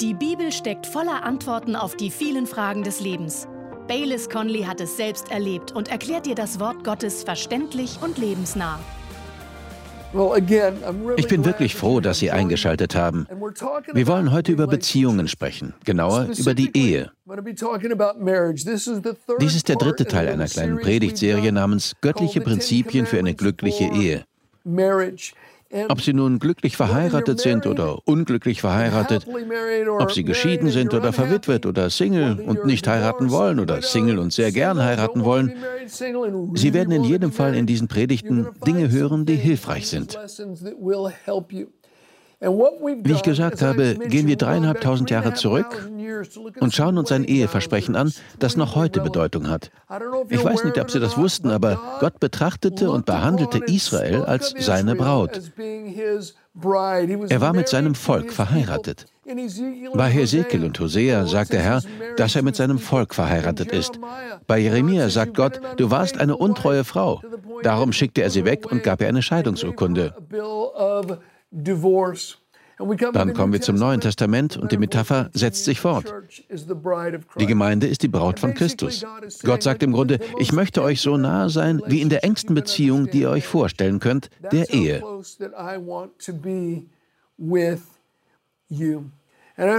Die Bibel steckt voller Antworten auf die vielen Fragen des Lebens. Baylis Conley hat es selbst erlebt und erklärt dir das Wort Gottes verständlich und lebensnah. Ich bin wirklich froh, dass Sie eingeschaltet haben. Wir wollen heute über Beziehungen sprechen, genauer über die Ehe. Dies ist der dritte Teil einer kleinen Predigtserie namens Göttliche Prinzipien für eine glückliche Ehe. Ob sie nun glücklich verheiratet sind oder unglücklich verheiratet, ob sie geschieden sind oder verwitwet oder Single und nicht heiraten wollen oder Single und sehr gern heiraten wollen, Sie werden in jedem Fall in diesen Predigten Dinge hören, die hilfreich sind. Wie ich gesagt habe, gehen wir dreieinhalbtausend Jahre zurück und schauen uns ein Eheversprechen an, das noch heute Bedeutung hat. Ich weiß nicht, ob Sie das wussten, aber Gott betrachtete und behandelte Israel als seine Braut. Er war mit seinem Volk verheiratet. Bei Hesekiel und Hosea sagt der Herr, dass er mit seinem Volk verheiratet ist. Bei Jeremia sagt Gott, du warst eine untreue Frau. Darum schickte er sie weg und gab ihr eine Scheidungsurkunde. Dann kommen wir zum Neuen Testament und die Metapher setzt sich fort. Die Gemeinde ist die Braut von Christus. Gott sagt im Grunde, ich möchte euch so nahe sein wie in der engsten Beziehung, die ihr euch vorstellen könnt, der Ehe.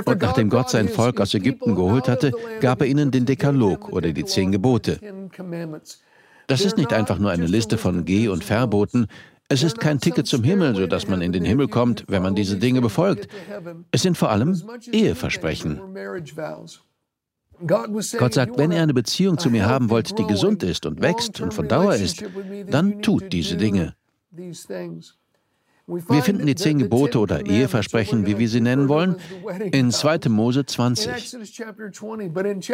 Und nachdem Gott sein Volk aus Ägypten geholt hatte, gab er ihnen den Dekalog oder die zehn Gebote. Das ist nicht einfach nur eine Liste von Geh- und Verboten, es ist kein Ticket zum Himmel, sodass man in den Himmel kommt, wenn man diese Dinge befolgt. Es sind vor allem Eheversprechen. Gott sagt, wenn ihr eine Beziehung zu mir haben wollt, die gesund ist und wächst und von Dauer ist, dann tut diese Dinge. Wir finden die zehn Gebote oder Eheversprechen, wie wir sie nennen wollen, in 2. Mose 20.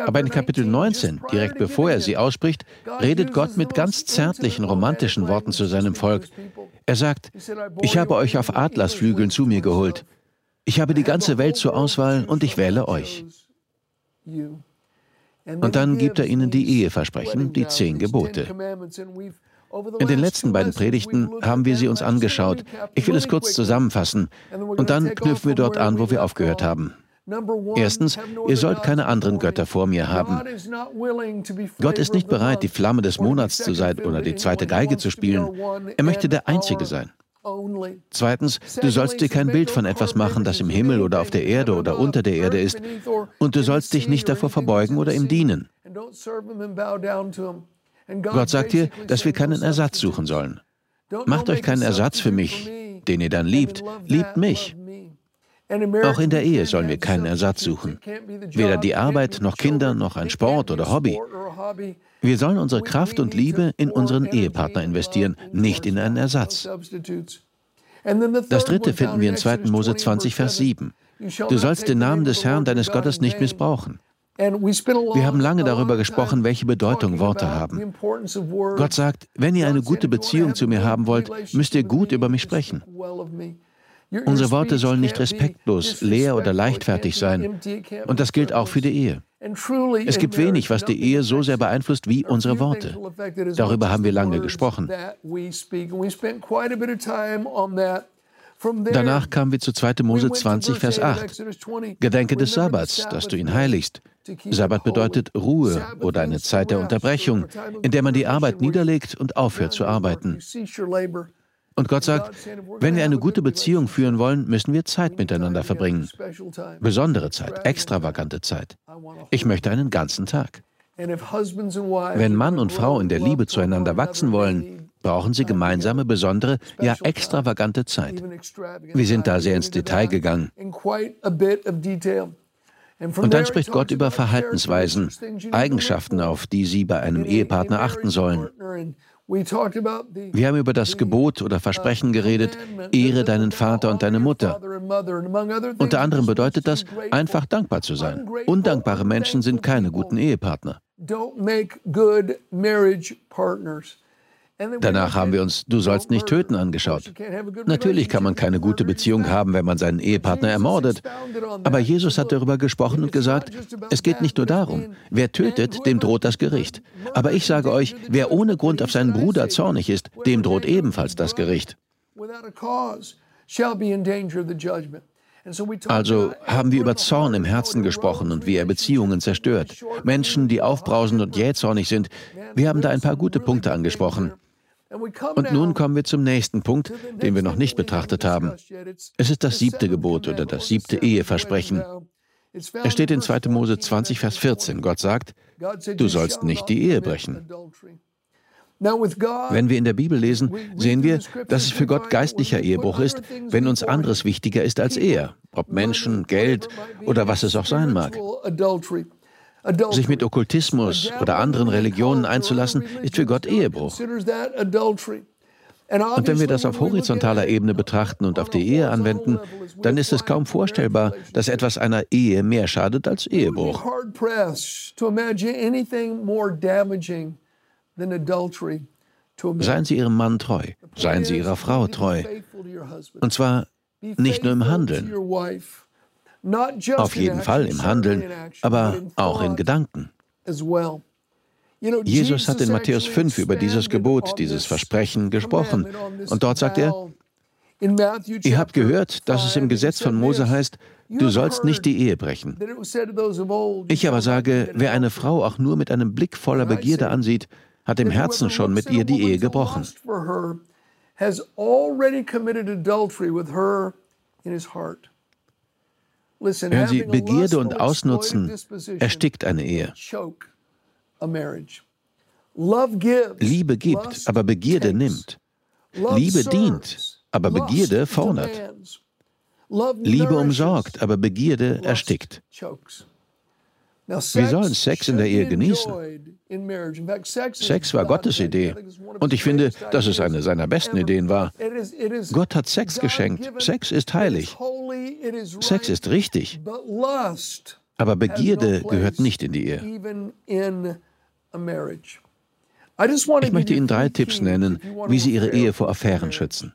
Aber in Kapitel 19, direkt bevor er sie ausspricht, redet Gott mit ganz zärtlichen, romantischen Worten zu seinem Volk. Er sagt, ich habe euch auf Adlersflügeln zu mir geholt. Ich habe die ganze Welt zur Auswahl und ich wähle euch. Und dann gibt er ihnen die Eheversprechen, die zehn Gebote. In den letzten beiden Predigten haben wir sie uns angeschaut. Ich will es kurz zusammenfassen und dann knüpfen wir dort an, wo wir aufgehört haben. Erstens, ihr sollt keine anderen Götter vor mir haben. Gott ist nicht bereit, die Flamme des Monats zu sein oder die zweite Geige zu spielen. Er möchte der Einzige sein. Zweitens, du sollst dir kein Bild von etwas machen, das im Himmel oder auf der Erde oder unter der Erde ist, und du sollst dich nicht davor verbeugen oder ihm dienen. Gott sagt dir, dass wir keinen Ersatz suchen sollen. Macht euch keinen Ersatz für mich, den ihr dann liebt. Liebt mich. Auch in der Ehe sollen wir keinen Ersatz suchen. Weder die Arbeit noch Kinder noch ein Sport oder Hobby. Wir sollen unsere Kraft und Liebe in unseren Ehepartner investieren, nicht in einen Ersatz. Das dritte finden wir in 2. Mose 20, Vers 7. Du sollst den Namen des Herrn deines Gottes nicht missbrauchen. Wir haben lange darüber gesprochen, welche Bedeutung Worte haben. Gott sagt, wenn ihr eine gute Beziehung zu mir haben wollt, müsst ihr gut über mich sprechen. Unsere Worte sollen nicht respektlos, leer oder leichtfertig sein. Und das gilt auch für die Ehe. Es gibt wenig, was die Ehe so sehr beeinflusst wie unsere Worte. Darüber haben wir lange gesprochen. Danach kamen wir zu 2. Mose 20, Vers 8. Gedenke des Sabbats, dass du ihn heiligst. Sabbat bedeutet Ruhe oder eine Zeit der Unterbrechung, in der man die Arbeit niederlegt und aufhört zu arbeiten. Und Gott sagt, wenn wir eine gute Beziehung führen wollen, müssen wir Zeit miteinander verbringen. Besondere Zeit, extravagante Zeit. Ich möchte einen ganzen Tag. Wenn Mann und Frau in der Liebe zueinander wachsen wollen, brauchen sie gemeinsame, besondere, ja extravagante Zeit. Wir sind da sehr ins Detail gegangen. Und dann spricht Gott über Verhaltensweisen, Eigenschaften, auf die sie bei einem Ehepartner achten sollen. Wir haben über das Gebot oder Versprechen geredet, ehre deinen Vater und deine Mutter. Unter anderem bedeutet das, einfach dankbar zu sein. Undankbare Menschen sind keine guten Ehepartner. Danach haben wir uns Du sollst nicht töten angeschaut. Natürlich kann man keine gute Beziehung haben, wenn man seinen Ehepartner ermordet. Aber Jesus hat darüber gesprochen und gesagt, es geht nicht nur darum, wer tötet, dem droht das Gericht. Aber ich sage euch, wer ohne Grund auf seinen Bruder zornig ist, dem droht ebenfalls das Gericht. Also haben wir über Zorn im Herzen gesprochen und wie er Beziehungen zerstört. Menschen, die aufbrausend und jähzornig sind. Wir haben da ein paar gute Punkte angesprochen. Und nun kommen wir zum nächsten Punkt, den wir noch nicht betrachtet haben. Es ist das siebte Gebot oder das siebte Eheversprechen. Es steht in 2. Mose 20, Vers 14. Gott sagt, du sollst nicht die Ehe brechen. Wenn wir in der Bibel lesen, sehen wir, dass es für Gott geistlicher Ehebruch ist, wenn uns anderes wichtiger ist als er, ob Menschen, Geld oder was es auch sein mag. Sich mit Okkultismus oder anderen Religionen einzulassen, ist für Gott Ehebruch. Und wenn wir das auf horizontaler Ebene betrachten und auf die Ehe anwenden, dann ist es kaum vorstellbar, dass etwas einer Ehe mehr schadet als Ehebruch. Seien Sie Ihrem Mann treu, seien Sie Ihrer Frau treu. Und zwar nicht nur im Handeln, auf jeden Fall im Handeln, aber auch in Gedanken. Jesus hat in Matthäus 5 über dieses Gebot, dieses Versprechen gesprochen. Und dort sagt er, ihr habt gehört, dass es im Gesetz von Mose heißt, du sollst nicht die Ehe brechen. Ich aber sage, wer eine Frau auch nur mit einem Blick voller Begierde ansieht, hat im Herzen schon mit ihr die Ehe gebrochen. Hören Sie, Begierde und Ausnutzen erstickt eine Ehe. Liebe gibt, aber Begierde nimmt. Liebe dient, aber Begierde fordert. Liebe umsorgt, aber Begierde erstickt. Wir sollen Sex in der Ehe genießen. Sex war Gottes Idee. Und ich finde, dass es eine seiner besten Ideen war. Gott hat Sex geschenkt. Sex ist heilig. Sex ist richtig. Aber Begierde gehört nicht in die Ehe. Ich möchte Ihnen drei Tipps nennen, wie Sie Ihre Ehe vor Affären schützen.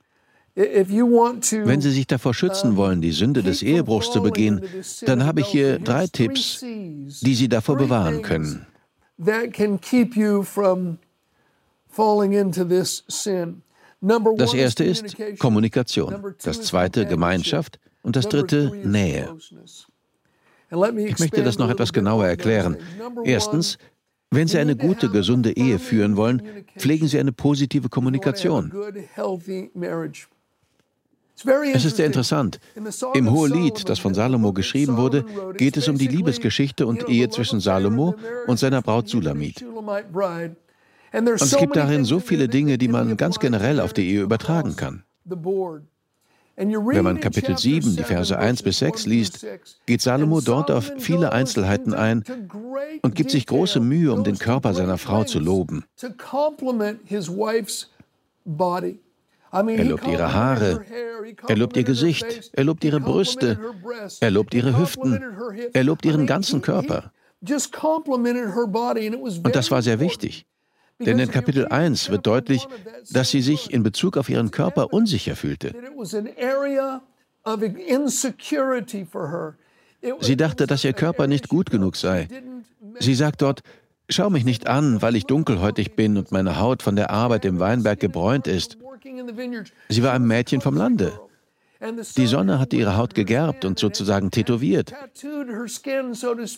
Wenn Sie sich davor schützen wollen, die Sünde des Ehebruchs zu begehen, dann habe ich hier drei Tipps, die Sie davor bewahren können. Das erste ist Kommunikation, das zweite Gemeinschaft. Und das dritte Nähe. Ich möchte das noch etwas genauer erklären. Erstens, wenn Sie eine gute, gesunde Ehe führen wollen, pflegen Sie eine positive Kommunikation. Es ist sehr interessant. Im Hohelied, das von Salomo geschrieben wurde, geht es um die Liebesgeschichte und Ehe zwischen Salomo und seiner Braut Sulamit. Und es gibt darin so viele Dinge, die man ganz generell auf die Ehe übertragen kann. Wenn man Kapitel 7, die Verse 1 bis 6 liest, geht Salomo dort auf viele Einzelheiten ein und gibt sich große Mühe, um den Körper seiner Frau zu loben. Er lobt ihre Haare, er lobt ihr Gesicht, er lobt ihre Brüste, er lobt ihre Hüften, er lobt ihren ganzen Körper. Und das war sehr wichtig. Denn in Kapitel 1 wird deutlich, dass sie sich in Bezug auf ihren Körper unsicher fühlte. Sie dachte, dass ihr Körper nicht gut genug sei. Sie sagt dort, Schau mich nicht an, weil ich dunkelhäutig bin und meine Haut von der Arbeit im Weinberg gebräunt ist. Sie war ein Mädchen vom Lande. Die Sonne hatte ihre Haut gegerbt und sozusagen tätowiert.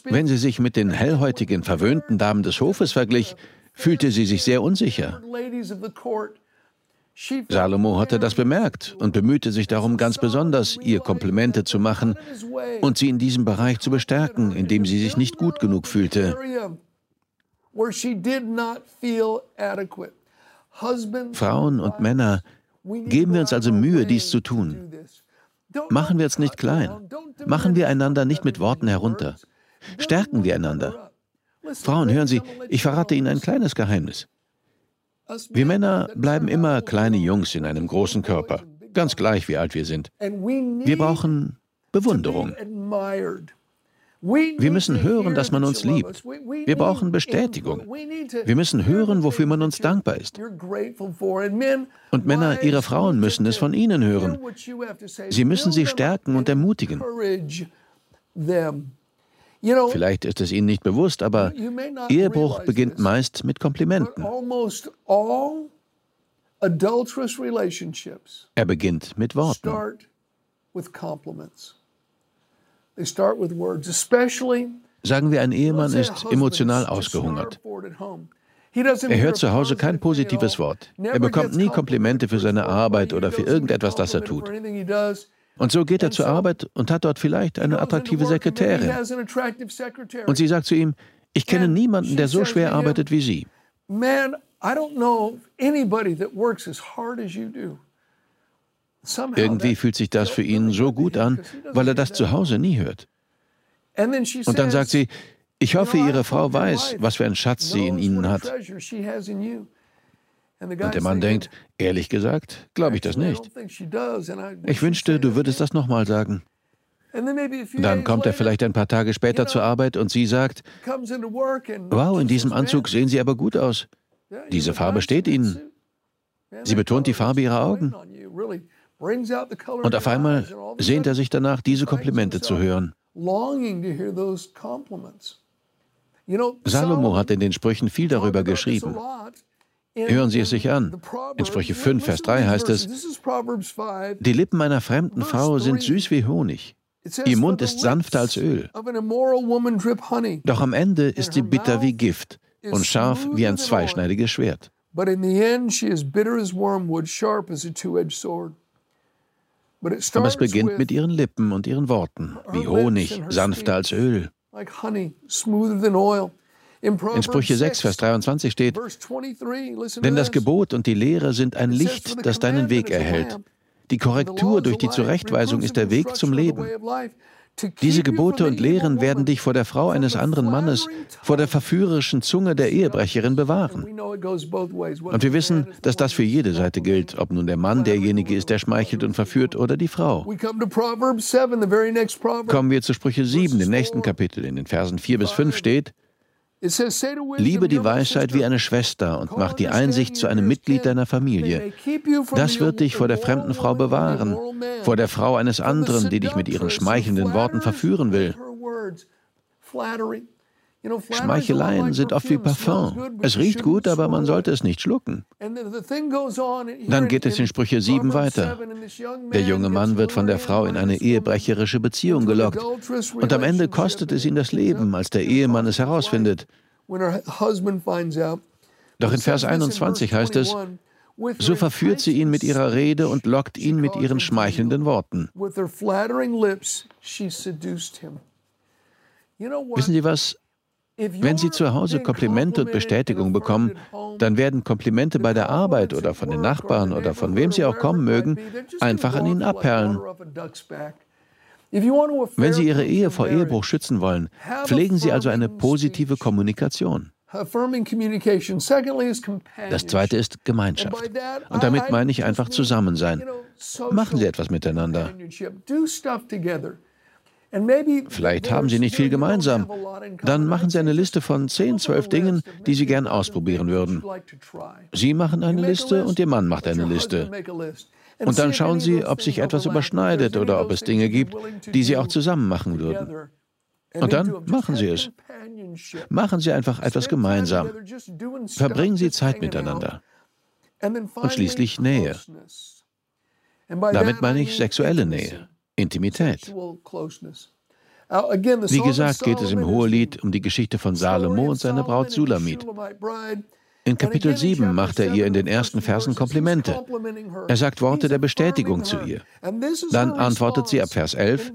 Wenn sie sich mit den hellhäutigen, verwöhnten Damen des Hofes verglich, fühlte sie sich sehr unsicher. Salomo hatte das bemerkt und bemühte sich darum ganz besonders, ihr Komplimente zu machen und sie in diesem Bereich zu bestärken, in dem sie sich nicht gut genug fühlte. Frauen und Männer, geben wir uns also Mühe, dies zu tun. Machen wir uns nicht klein. Machen wir einander nicht mit Worten herunter. Stärken wir einander. Frauen, hören Sie, ich verrate Ihnen ein kleines Geheimnis. Wir Männer bleiben immer kleine Jungs in einem großen Körper, ganz gleich wie alt wir sind. Wir brauchen Bewunderung. Wir müssen hören, dass man uns liebt. Wir brauchen Bestätigung. Wir müssen hören, wofür man uns dankbar ist. Und Männer, ihre Frauen müssen es von ihnen hören. Sie müssen sie stärken und ermutigen. Vielleicht ist es Ihnen nicht bewusst, aber Ehebruch beginnt meist mit Komplimenten. Er beginnt mit Worten. Sagen wir, ein Ehemann ist emotional ausgehungert. Er hört zu Hause kein positives Wort. Er bekommt nie Komplimente für seine Arbeit oder für irgendetwas, das er tut. Und so geht er zur Arbeit und hat dort vielleicht eine attraktive Sekretärin. Und sie sagt zu ihm, ich kenne niemanden, der so schwer arbeitet wie Sie. Irgendwie fühlt sich das für ihn so gut an, weil er das zu Hause nie hört. Und dann sagt sie, ich hoffe, Ihre Frau weiß, was für ein Schatz sie in Ihnen hat. Und der Mann denkt, ehrlich gesagt, glaube ich das nicht. Ich wünschte, du würdest das nochmal sagen. Dann kommt er vielleicht ein paar Tage später zur Arbeit und sie sagt, wow, in diesem Anzug sehen Sie aber gut aus. Diese Farbe steht Ihnen. Sie betont die Farbe Ihrer Augen. Und auf einmal sehnt er sich danach, diese Komplimente zu hören. Salomo hat in den Sprüchen viel darüber geschrieben. Hören Sie es sich an. In Sprüche 5, Vers 3 heißt es, die Lippen einer fremden Frau sind süß wie Honig. Ihr Mund ist sanfter als Öl. Doch am Ende ist sie bitter wie Gift und scharf wie ein zweischneidiges Schwert. Aber es beginnt mit ihren Lippen und ihren Worten, wie Honig, sanfter als Öl. In Sprüche 6, Vers 23 steht, denn das Gebot und die Lehre sind ein Licht, das deinen Weg erhält. Die Korrektur durch die Zurechtweisung ist der Weg zum Leben. Diese Gebote und Lehren werden dich vor der Frau eines anderen Mannes, vor der verführerischen Zunge der Ehebrecherin bewahren. Und wir wissen, dass das für jede Seite gilt, ob nun der Mann derjenige ist, der schmeichelt und verführt, oder die Frau. Kommen wir zu Sprüche 7, dem nächsten Kapitel. In den Versen 4 bis 5 steht, Liebe die Weisheit wie eine Schwester und mach die Einsicht zu einem Mitglied deiner Familie. Das wird dich vor der fremden Frau bewahren, vor der Frau eines anderen, die dich mit ihren schmeichelnden Worten verführen will. Schmeicheleien sind oft wie Parfum. Es riecht gut, aber man sollte es nicht schlucken. Dann geht es in Sprüche 7 weiter. Der junge Mann wird von der Frau in eine ehebrecherische Beziehung gelockt. Und am Ende kostet es ihn das Leben, als der Ehemann es herausfindet. Doch in Vers 21 heißt es, so verführt sie ihn mit ihrer Rede und lockt ihn mit ihren schmeichelnden Worten. Wissen Sie was? Wenn Sie zu Hause Komplimente und Bestätigung bekommen, dann werden Komplimente bei der Arbeit oder von den Nachbarn oder von wem sie auch kommen mögen, einfach an Ihnen abperlen. Wenn Sie Ihre Ehe vor Ehebruch schützen wollen, pflegen Sie also eine positive Kommunikation. Das zweite ist Gemeinschaft. Und damit meine ich einfach Zusammensein. Machen Sie etwas miteinander. Vielleicht haben Sie nicht viel gemeinsam. Dann machen Sie eine Liste von 10, 12 Dingen, die Sie gern ausprobieren würden. Sie machen eine Liste und Ihr Mann macht eine Liste. Und dann schauen Sie, ob sich etwas überschneidet oder ob es Dinge gibt, die Sie auch zusammen machen würden. Und dann machen Sie es. Machen Sie einfach etwas gemeinsam. Verbringen Sie Zeit miteinander. Und schließlich Nähe. Damit meine ich sexuelle Nähe. Intimität. Wie gesagt, geht es im Hohelied um die Geschichte von Salomo und seiner Braut Sulamit. In Kapitel 7 macht er ihr in den ersten Versen Komplimente. Er sagt Worte der Bestätigung zu ihr. Dann antwortet sie ab Vers 11,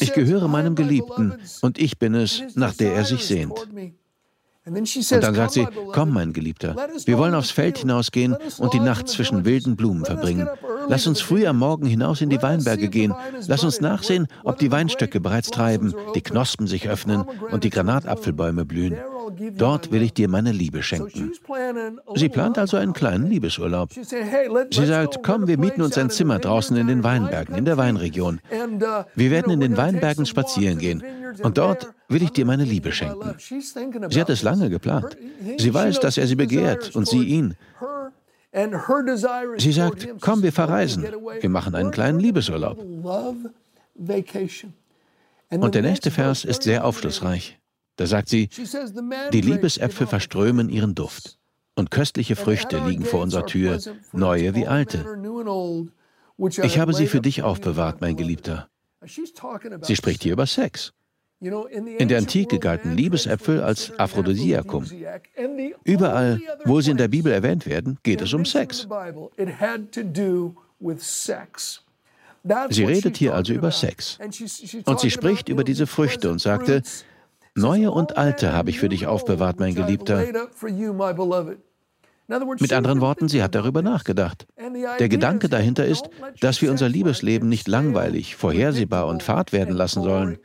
ich gehöre meinem Geliebten und ich bin es, nach der er sich sehnt. Und dann sagt sie, komm, mein Geliebter, wir wollen aufs Feld hinausgehen und die Nacht zwischen wilden Blumen verbringen. Lass uns früh am Morgen hinaus in die Weinberge gehen. Lass uns nachsehen, ob die Weinstöcke bereits treiben, die Knospen sich öffnen und die Granatapfelbäume blühen. Dort will ich dir meine Liebe schenken. Sie plant also einen kleinen Liebesurlaub. Sie sagt, komm, wir mieten uns ein Zimmer draußen in den Weinbergen, in der Weinregion. Wir werden in den Weinbergen spazieren gehen. Und dort will ich dir meine Liebe schenken. Sie hat es lange geplant. Sie weiß, dass er sie begehrt und sie ihn. Sie sagt, komm, wir verreisen. Wir machen einen kleinen Liebesurlaub. Und der nächste Vers ist sehr aufschlussreich. Da sagt sie, die Liebesäpfel verströmen ihren Duft und köstliche Früchte liegen vor unserer Tür, neue wie alte. Ich habe sie für dich aufbewahrt, mein Geliebter. Sie spricht hier über Sex. In der Antike galten Liebesäpfel als Aphrodisiakum. Überall, wo sie in der Bibel erwähnt werden, geht es um Sex. Sie redet hier also über Sex. Und sie spricht über diese Früchte und sagte, Neue und alte habe ich für dich aufbewahrt, mein Geliebter. Mit anderen Worten, sie hat darüber nachgedacht. Der Gedanke dahinter ist, dass wir unser Liebesleben nicht langweilig, vorhersehbar und fad werden lassen sollen.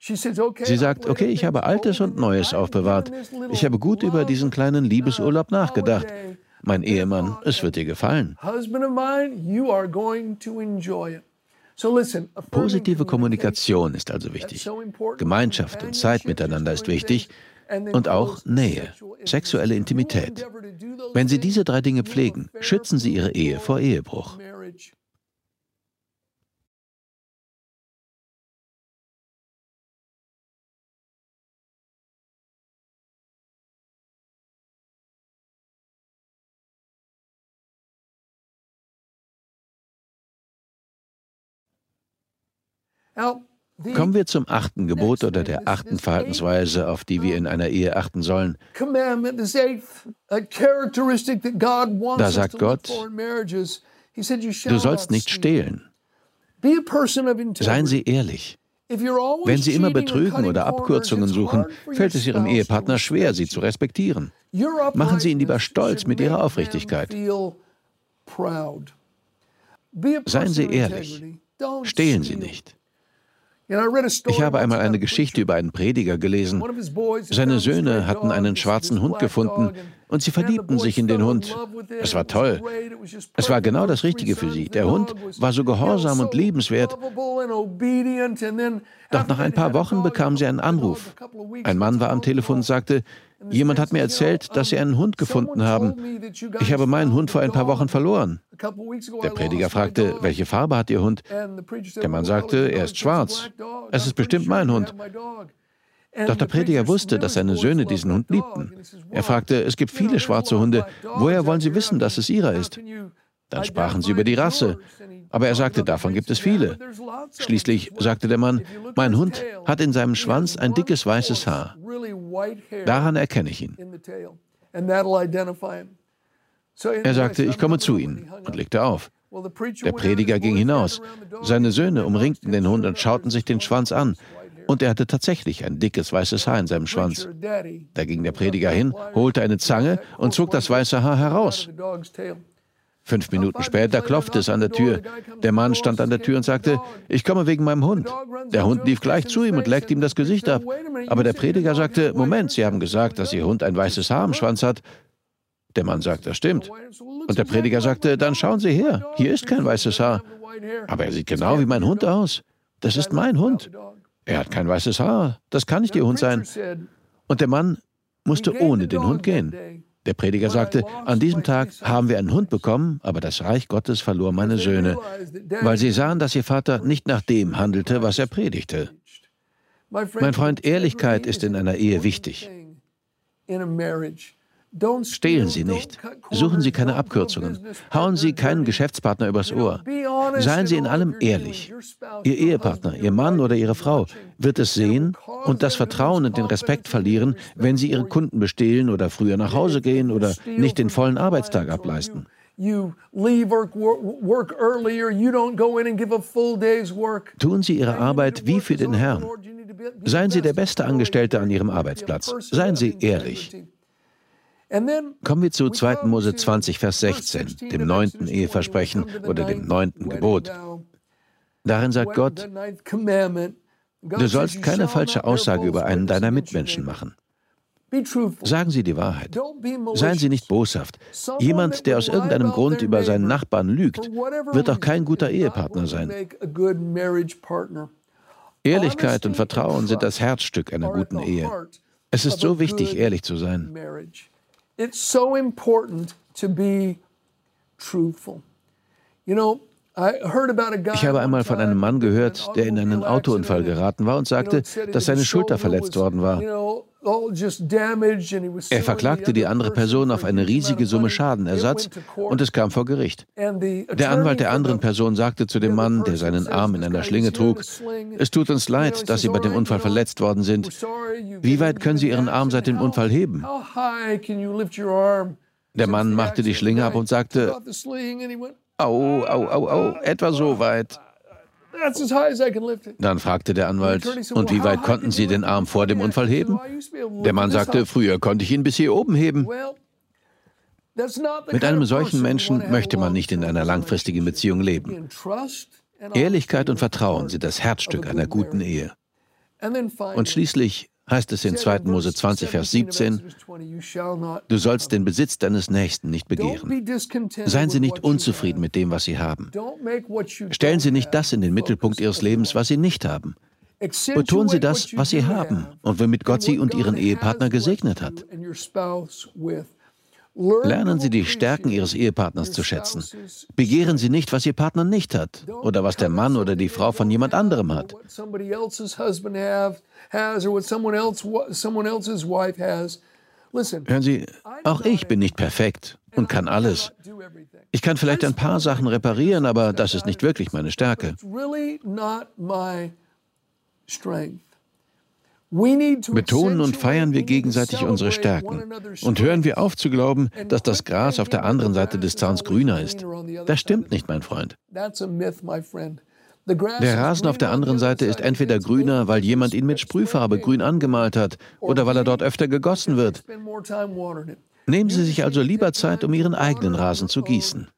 Sie sagt, okay, ich habe Altes und Neues aufbewahrt. Ich habe gut über diesen kleinen Liebesurlaub nachgedacht. Mein Ehemann, es wird dir gefallen. Positive Kommunikation ist also wichtig. Gemeinschaft und Zeit miteinander ist wichtig und auch Nähe, sexuelle Intimität. Wenn Sie diese drei Dinge pflegen, schützen Sie Ihre Ehe vor Ehebruch. Kommen wir zum achten Gebot oder der achten Verhaltensweise, auf die wir in einer Ehe achten sollen. Da sagt Gott, du sollst nicht stehlen. Seien Sie ehrlich. Wenn Sie immer betrügen oder Abkürzungen suchen, fällt es Ihrem Ehepartner schwer, Sie zu respektieren. Machen Sie ihn lieber stolz mit Ihrer Aufrichtigkeit. Seien Sie ehrlich. Stehlen Sie nicht. Ich habe einmal eine Geschichte über einen Prediger gelesen. Seine Söhne hatten einen schwarzen Hund gefunden und sie verliebten sich in den Hund. Es war toll. Es war genau das Richtige für sie. Der Hund war so gehorsam und liebenswert. Doch nach ein paar Wochen bekamen sie einen Anruf. Ein Mann war am Telefon und sagte, Jemand hat mir erzählt, dass Sie einen Hund gefunden haben. Ich habe meinen Hund vor ein paar Wochen verloren. Der Prediger fragte, welche Farbe hat Ihr Hund? Der Mann sagte, er ist schwarz. Es ist bestimmt mein Hund. Doch der Prediger wusste, dass seine Söhne diesen Hund liebten. Er fragte, es gibt viele schwarze Hunde. Woher wollen Sie wissen, dass es Ihrer ist? Dann sprachen sie über die Rasse. Aber er sagte, davon gibt es viele. Schließlich sagte der Mann, mein Hund hat in seinem Schwanz ein dickes weißes Haar. Daran erkenne ich ihn. Er sagte, ich komme zu Ihnen und legte auf. Der Prediger ging hinaus. Seine Söhne umringten den Hund und schauten sich den Schwanz an. Und er hatte tatsächlich ein dickes weißes Haar in seinem Schwanz. Da ging der Prediger hin, holte eine Zange und zog das weiße Haar heraus. Fünf Minuten später klopfte es an der Tür. Der Mann stand an der Tür und sagte, ich komme wegen meinem Hund. Der Hund lief gleich zu ihm und leckte ihm das Gesicht ab. Aber der Prediger sagte, Moment, Sie haben gesagt, dass Ihr Hund ein weißes Haar am Schwanz hat. Der Mann sagt, das stimmt. Und der Prediger sagte, dann schauen Sie her, hier ist kein weißes Haar. Aber er sieht genau wie mein Hund aus. Das ist mein Hund. Er hat kein weißes Haar. Das kann nicht Ihr Hund sein. Und der Mann musste ohne den Hund gehen. Der Prediger sagte, an diesem Tag haben wir einen Hund bekommen, aber das Reich Gottes verlor meine Söhne, weil sie sahen, dass ihr Vater nicht nach dem handelte, was er predigte. Mein Freund, Ehrlichkeit ist in einer Ehe wichtig. Stehlen Sie nicht. Suchen Sie keine Abkürzungen. Hauen Sie keinen Geschäftspartner übers Ohr. Seien Sie in allem ehrlich. Ihr Ehepartner, Ihr Mann oder Ihre Frau wird es sehen und das Vertrauen und den Respekt verlieren, wenn Sie Ihre Kunden bestehlen oder früher nach Hause gehen oder nicht den vollen Arbeitstag ableisten. Tun Sie Ihre Arbeit wie für den Herrn. Seien Sie der beste Angestellte an Ihrem Arbeitsplatz. Seien Sie ehrlich. Kommen wir zu 2. Mose 20, Vers 16, dem neunten Eheversprechen oder dem neunten Gebot. Darin sagt Gott, du sollst keine falsche Aussage über einen deiner Mitmenschen machen. Sagen Sie die Wahrheit. Seien Sie nicht boshaft. Jemand, der aus irgendeinem Grund über seinen Nachbarn lügt, wird auch kein guter Ehepartner sein. Ehrlichkeit und Vertrauen sind das Herzstück einer guten Ehe. Es ist so wichtig, ehrlich zu sein. It's so important to be truthful. You know, ich habe einmal von einem Mann gehört, der in einen Autounfall geraten war und sagte, dass seine Schulter verletzt worden war. Er verklagte die andere Person auf eine riesige Summe Schadenersatz und es kam vor Gericht. Der Anwalt der anderen Person sagte zu dem Mann, der seinen Arm in einer Schlinge trug, es tut uns leid, dass Sie bei dem Unfall verletzt worden sind. Wie weit können Sie Ihren Arm seit dem Unfall heben? Der Mann machte die Schlinge ab und sagte, au, au, au, au, etwa so weit. Dann fragte der Anwalt, und wie weit konnten Sie den Arm vor dem Unfall heben? Der Mann sagte, früher konnte ich ihn bis hier oben heben. Mit einem solchen Menschen möchte man nicht in einer langfristigen Beziehung leben. Ehrlichkeit und Vertrauen sind das Herzstück einer guten Ehe. Und schließlich heißt es in 2. Mose 20, Vers 17, du sollst den Besitz deines Nächsten nicht begehren. Seien Sie nicht unzufrieden mit dem, was Sie haben. Stellen Sie nicht das in den Mittelpunkt Ihres Lebens, was Sie nicht haben. Betonen Sie das, was Sie haben und womit Gott Sie und Ihren Ehepartner gesegnet hat. Lernen Sie die Stärken Ihres Ehepartners zu schätzen. Begehren Sie nicht, was Ihr Partner nicht hat oder was der Mann oder die Frau von jemand anderem hat. Hören Sie, auch ich bin nicht perfekt und kann alles. Ich kann vielleicht ein paar Sachen reparieren, aber das ist nicht wirklich meine Stärke. Betonen und feiern wir gegenseitig unsere Stärken. Und hören wir auf zu glauben, dass das Gras auf der anderen Seite des Zauns grüner ist. Das stimmt nicht, mein Freund. Der Rasen auf der anderen Seite ist entweder grüner, weil jemand ihn mit Sprühfarbe grün angemalt hat, oder weil er dort öfter gegossen wird. Nehmen Sie sich also lieber Zeit, um Ihren eigenen Rasen zu gießen.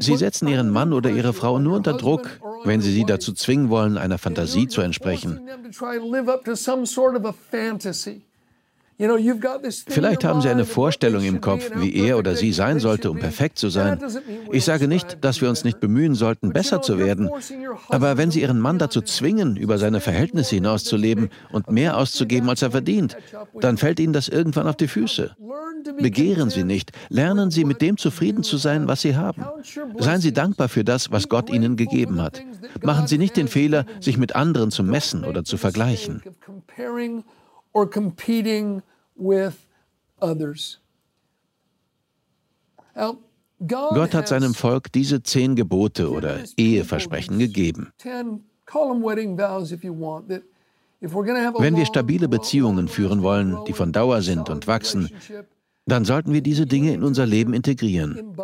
Sie setzen Ihren Mann oder Ihre Frau nur unter Druck, wenn Sie sie dazu zwingen wollen, einer Fantasie zu entsprechen. Vielleicht haben Sie eine Vorstellung im Kopf, wie er oder sie sein sollte, um perfekt zu sein. Ich sage nicht, dass wir uns nicht bemühen sollten, besser zu werden. Aber wenn Sie Ihren Mann dazu zwingen, über seine Verhältnisse hinauszuleben und mehr auszugeben, als er verdient, dann fällt Ihnen das irgendwann auf die Füße. Begehren Sie nicht. Lernen Sie, mit dem zufrieden zu sein, was Sie haben. Seien Sie dankbar für das, was Gott Ihnen gegeben hat. Machen Sie nicht den Fehler, sich mit anderen zu messen oder zu vergleichen or competing with others. Gott hat seinem Volk diese zehn Gebote oder Eheversprechen gegeben. Wenn wir stabile Beziehungen führen wollen, die von Dauer sind und wachsen, dann sollten wir diese Dinge in unser Leben integrieren.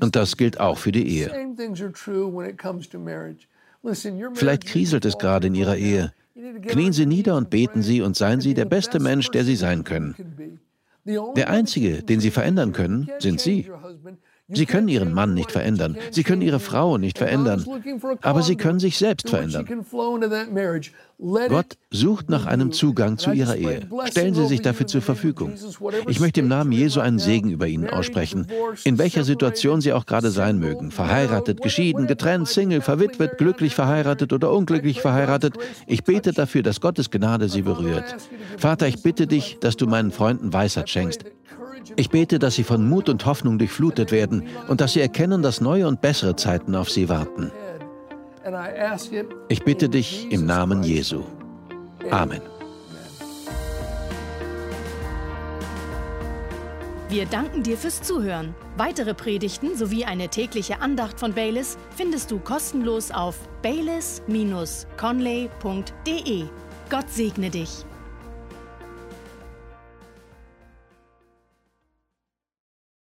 Und das gilt auch für die Ehe. Vielleicht kriselt es gerade in Ihrer Ehe. Knien Sie nieder und beten Sie und seien Sie der beste Mensch, der Sie sein können. Der Einzige, den Sie verändern können, sind Sie. Sie können Ihren Mann nicht verändern, Sie können Ihre Frau nicht verändern, aber Sie können sich selbst verändern. Gott sucht nach einem Zugang zu Ihrer Ehe. Stellen Sie sich dafür zur Verfügung. Ich möchte im Namen Jesu einen Segen über Ihnen aussprechen, in welcher Situation Sie auch gerade sein mögen. Verheiratet, geschieden, getrennt, Single, verwitwet, glücklich verheiratet oder unglücklich verheiratet. Ich bete dafür, dass Gottes Gnade Sie berührt. Vater, ich bitte dich, dass du meinen Freunden Weisheit schenkst. Ich bete, dass sie von Mut und Hoffnung durchflutet werden und dass sie erkennen, dass neue und bessere Zeiten auf sie warten. Ich bitte dich im Namen Jesu. Amen. Wir danken dir fürs Zuhören. Weitere Predigten sowie eine tägliche Andacht von Baylis findest du kostenlos auf baylis-conley.de. Gott segne dich.